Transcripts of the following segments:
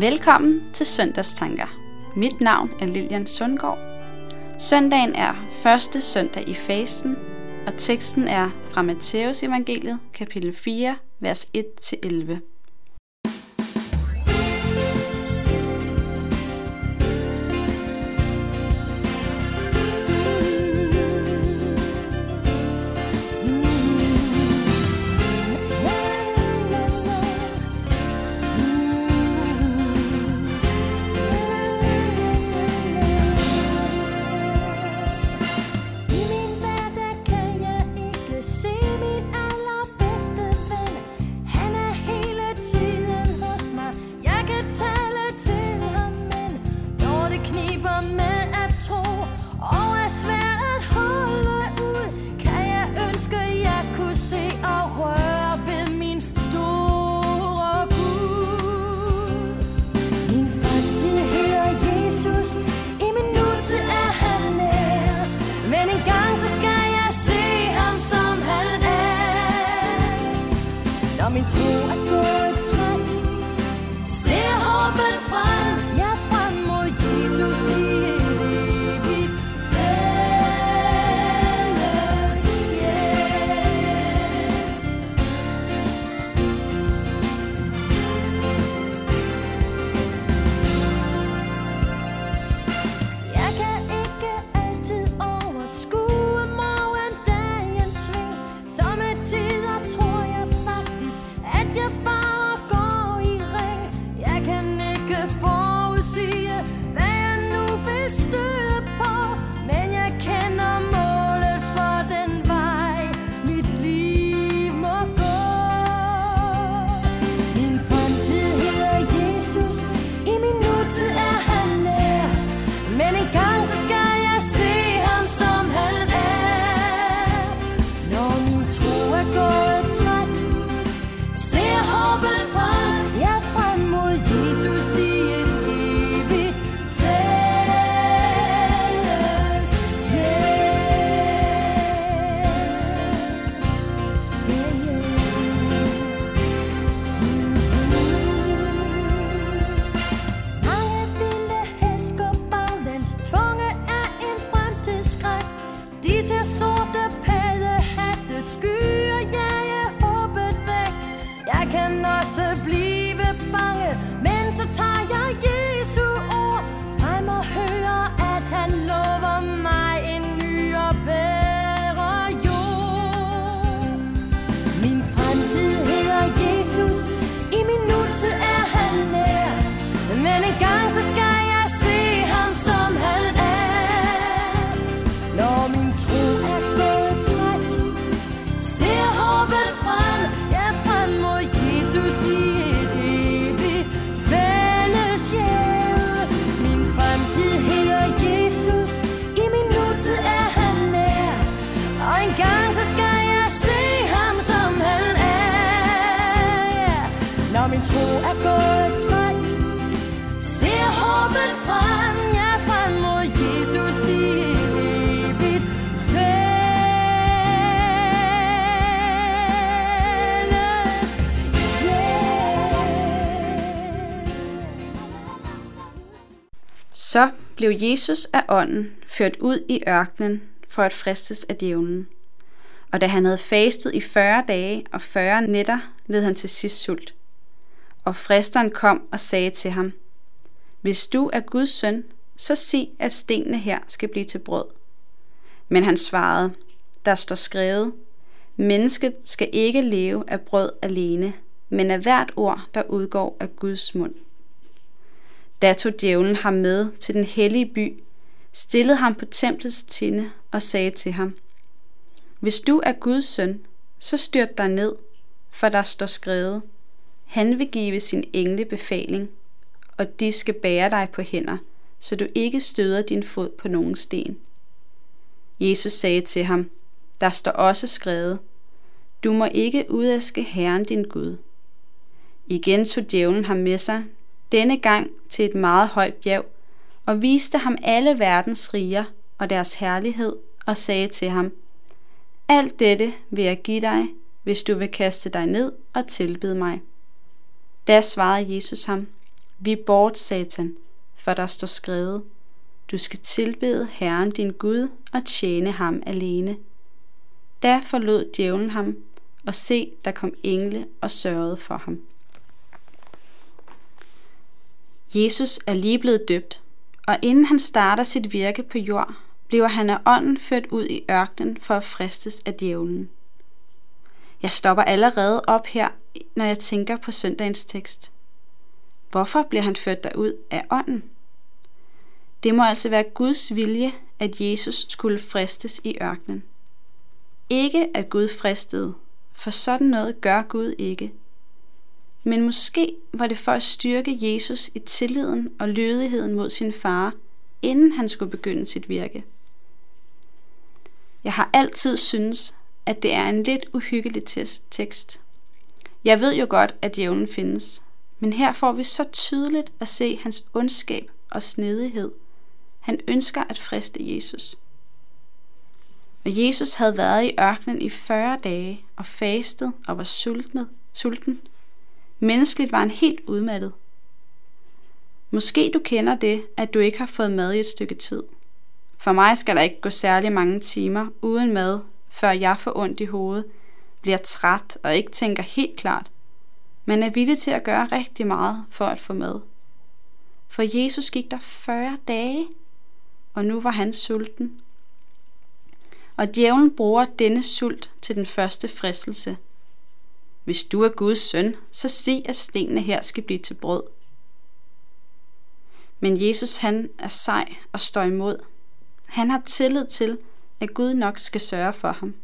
Velkommen til Søndagstanker. Mit navn er Lilian Sundgaard. Søndagen er første søndag i fasten, og teksten er fra Matteus evangeliet, kapitel 4, vers 1-11. Min tro ikke forudsige, hvad jeg nu vil støde Så blev Jesus af ånden ført ud i ørkenen for at fristes af djævlen. Og da han havde fastet i 40 dage og 40 nætter, led han til sidst sult. Og fristeren kom og sagde til ham, Hvis du er Guds søn, så sig, at stenene her skal blive til brød. Men han svarede, der står skrevet, Mennesket skal ikke leve af brød alene, men af hvert ord, der udgår af Guds mund. Da tog djævlen ham med til den hellige by, stillede ham på templets tinde og sagde til ham, Hvis du er Guds søn, så styrt dig ned, for der står skrevet, Han vil give sin engle befaling, og de skal bære dig på hænder, så du ikke støder din fod på nogen sten. Jesus sagde til ham, Der står også skrevet, Du må ikke udaske Herren din Gud. Igen tog djævlen ham med sig, denne gang til et meget højt bjerg, og viste ham alle verdens riger og deres herlighed, og sagde til ham, Alt dette vil jeg give dig, hvis du vil kaste dig ned og tilbede mig. Da svarede Jesus ham, Vi bort, Satan, for der står skrevet, du skal tilbede Herren din Gud og tjene ham alene. Da forlod djævlen ham, og se, der kom engle og sørgede for ham. Jesus er lige blevet døbt, og inden han starter sit virke på jord, bliver han af ånden ført ud i ørkenen for at fristes af djævlen. Jeg stopper allerede op her, når jeg tænker på søndagens tekst. Hvorfor bliver han ført derud af ånden? Det må altså være Guds vilje, at Jesus skulle fristes i ørkenen. Ikke at Gud fristede, for sådan noget gør Gud ikke. Men måske var det for at styrke Jesus i tilliden og lydigheden mod sin far, inden han skulle begynde sit virke. Jeg har altid synes, at det er en lidt uhyggelig tekst. Jeg ved jo godt, at djævlen findes, men her får vi så tydeligt at se hans ondskab og snedighed. Han ønsker at friste Jesus. Og Jesus havde været i ørkenen i 40 dage og fastet og var sultnet, sulten. Menneskeligt var han helt udmattet. Måske du kender det, at du ikke har fået mad i et stykke tid. For mig skal der ikke gå særlig mange timer uden mad, før jeg får ondt i hovedet, bliver træt og ikke tænker helt klart, men er villig til at gøre rigtig meget for at få mad. For Jesus gik der 40 dage, og nu var han sulten. Og djævlen bruger denne sult til den første fristelse. Hvis du er Guds søn, så sig, at stenene her skal blive til brød. Men Jesus han er sej og står imod. Han har tillid til, at Gud nok skal sørge for ham.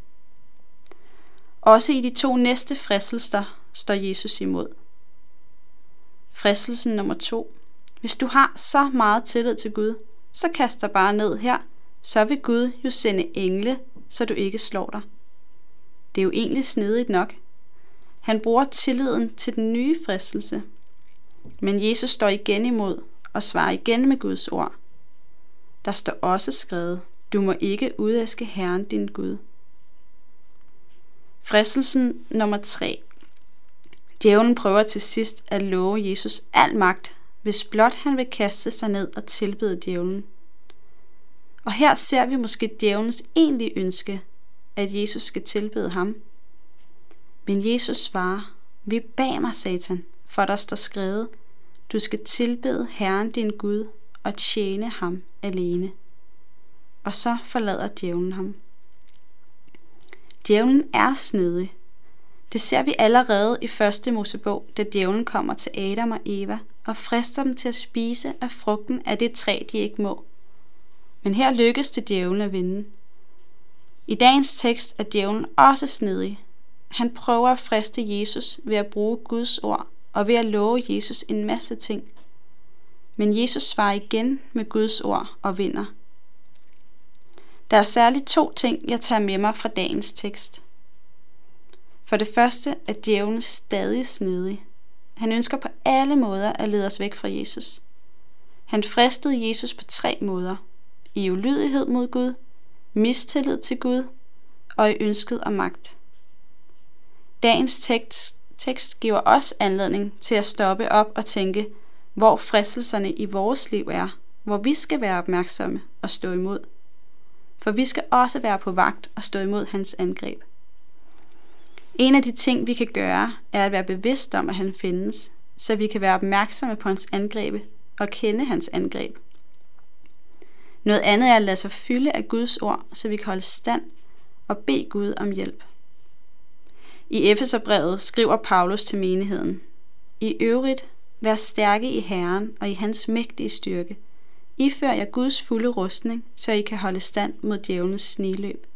Også i de to næste fristelser står Jesus imod. Fristelsen nummer to. Hvis du har så meget tillid til Gud, så kast dig bare ned her, så vil Gud jo sende engle, så du ikke slår dig. Det er jo egentlig snedigt nok. Han bruger tilliden til den nye fristelse. Men Jesus står igen imod og svarer igen med Guds ord. Der står også skrevet, du må ikke udæske Herren din Gud. Fristelsen nummer 3. Djævlen prøver til sidst at love Jesus al magt, hvis blot han vil kaste sig ned og tilbede djævlen. Og her ser vi måske djævelens egentlige ønske, at Jesus skal tilbede ham. Men Jesus svarer, vi bag mig, Satan, for der står skrevet, du skal tilbede Herren din Gud og tjene ham alene og så forlader djævlen ham. Djævlen er snedig. Det ser vi allerede i første Mosebog, da djævlen kommer til Adam og Eva og frister dem til at spise af frugten af det træ, de ikke må. Men her lykkes det djævlen at vinde. I dagens tekst er djævlen også snedig. Han prøver at friste Jesus ved at bruge Guds ord og ved at love Jesus en masse ting. Men Jesus svarer igen med Guds ord og vinder – der er særligt to ting, jeg tager med mig fra dagens tekst. For det første er djævlen stadig snedig. Han ønsker på alle måder at lede os væk fra Jesus. Han fristede Jesus på tre måder. I ulydighed mod Gud, mistillid til Gud og i ønsket om magt. Dagens tekst, tekst giver os anledning til at stoppe op og tænke, hvor fristelserne i vores liv er, hvor vi skal være opmærksomme og stå imod for vi skal også være på vagt og stå imod hans angreb. En af de ting, vi kan gøre, er at være bevidst om, at han findes, så vi kan være opmærksomme på hans angreb og kende hans angreb. Noget andet er at lade sig fylde af Guds ord, så vi kan holde stand og bede Gud om hjælp. I Efeserbrevet skriver Paulus til menigheden, I øvrigt, vær stærke i Herren og i hans mægtige styrke – Ifør jer Guds fulde rustning, så I kan holde stand mod djævelens sniløb.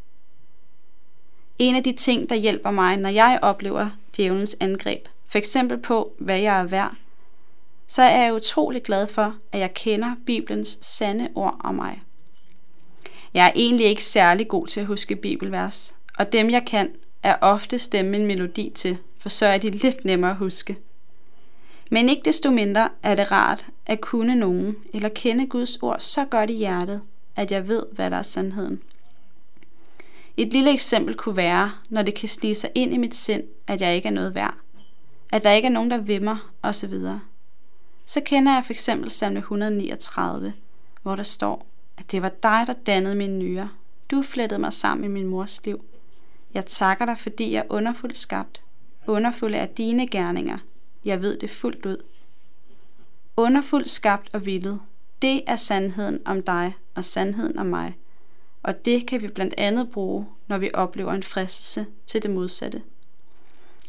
En af de ting, der hjælper mig, når jeg oplever djævelens angreb, for eksempel på, hvad jeg er værd, så er jeg utrolig glad for, at jeg kender Bibelens sande ord om mig. Jeg er egentlig ikke særlig god til at huske bibelvers, og dem jeg kan, er ofte stemme en melodi til, for så er de lidt nemmere at huske. Men ikke desto mindre er det rart at kunne nogen eller kende Guds ord så godt i hjertet, at jeg ved, hvad der er sandheden. Et lille eksempel kunne være, når det kan snige sig ind i mit sind, at jeg ikke er noget værd, at der ikke er nogen, der vil mig, osv. så kender jeg for eksempel salme 139, hvor der står, at det var dig, der dannede min nyre. Du flettede mig sammen i min mors liv. Jeg takker dig, fordi jeg er underfuldt skabt. Underfuld er dine gerninger. Jeg ved det fuldt ud. Underfuldt skabt og villet. Det er sandheden om dig og sandheden om mig. Og det kan vi blandt andet bruge, når vi oplever en fristelse til det modsatte.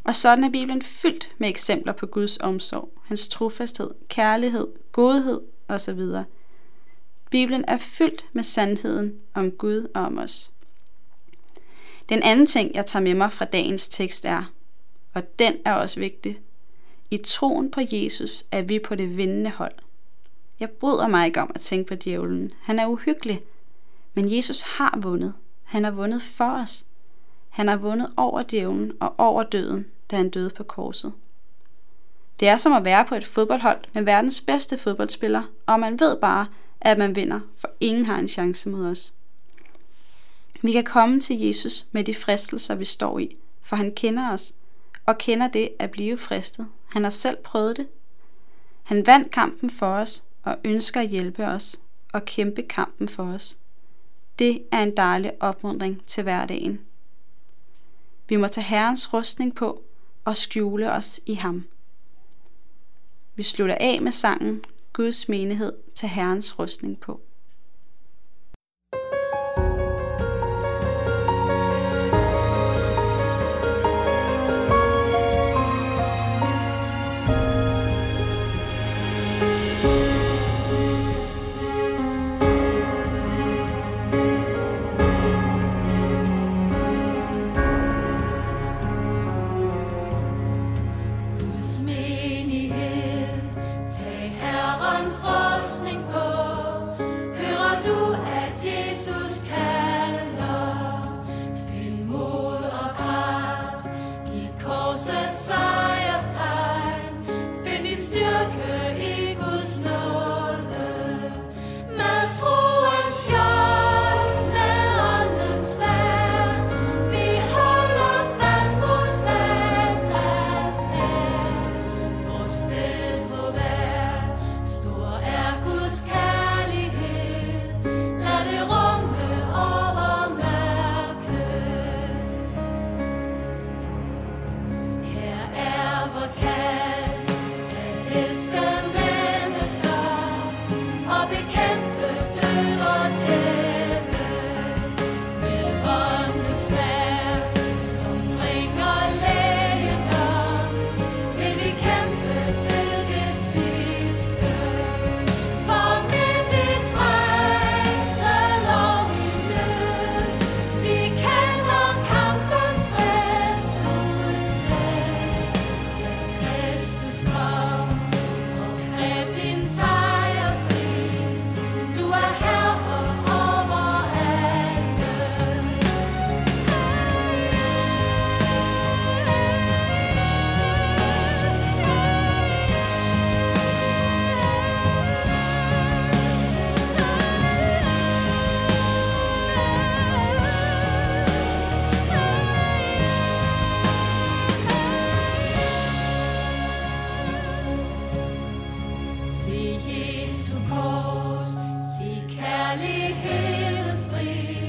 Og sådan er Bibelen fyldt med eksempler på Guds omsorg, hans trofasthed, kærlighed, godhed osv. Bibelen er fyldt med sandheden om Gud og om os. Den anden ting, jeg tager med mig fra dagens tekst er, og den er også vigtig, i troen på Jesus er vi på det vindende hold. Jeg bryder mig ikke om at tænke på djævlen. Han er uhyggelig. Men Jesus har vundet. Han har vundet for os. Han har vundet over djævlen og over døden, da han døde på korset. Det er som at være på et fodboldhold med verdens bedste fodboldspiller, og man ved bare, at man vinder, for ingen har en chance mod os. Vi kan komme til Jesus med de fristelser, vi står i, for han kender os, og kender det at blive fristet. Han har selv prøvet det. Han vandt kampen for os, og ønsker at hjælpe os og kæmpe kampen for os. Det er en dejlig opmundring til hverdagen. Vi må tage Herrens rustning på og skjule os i ham. Vi slutter af med sangen Guds menighed til Herrens rustning på. Se Jesu kors, se kærlighedens brig.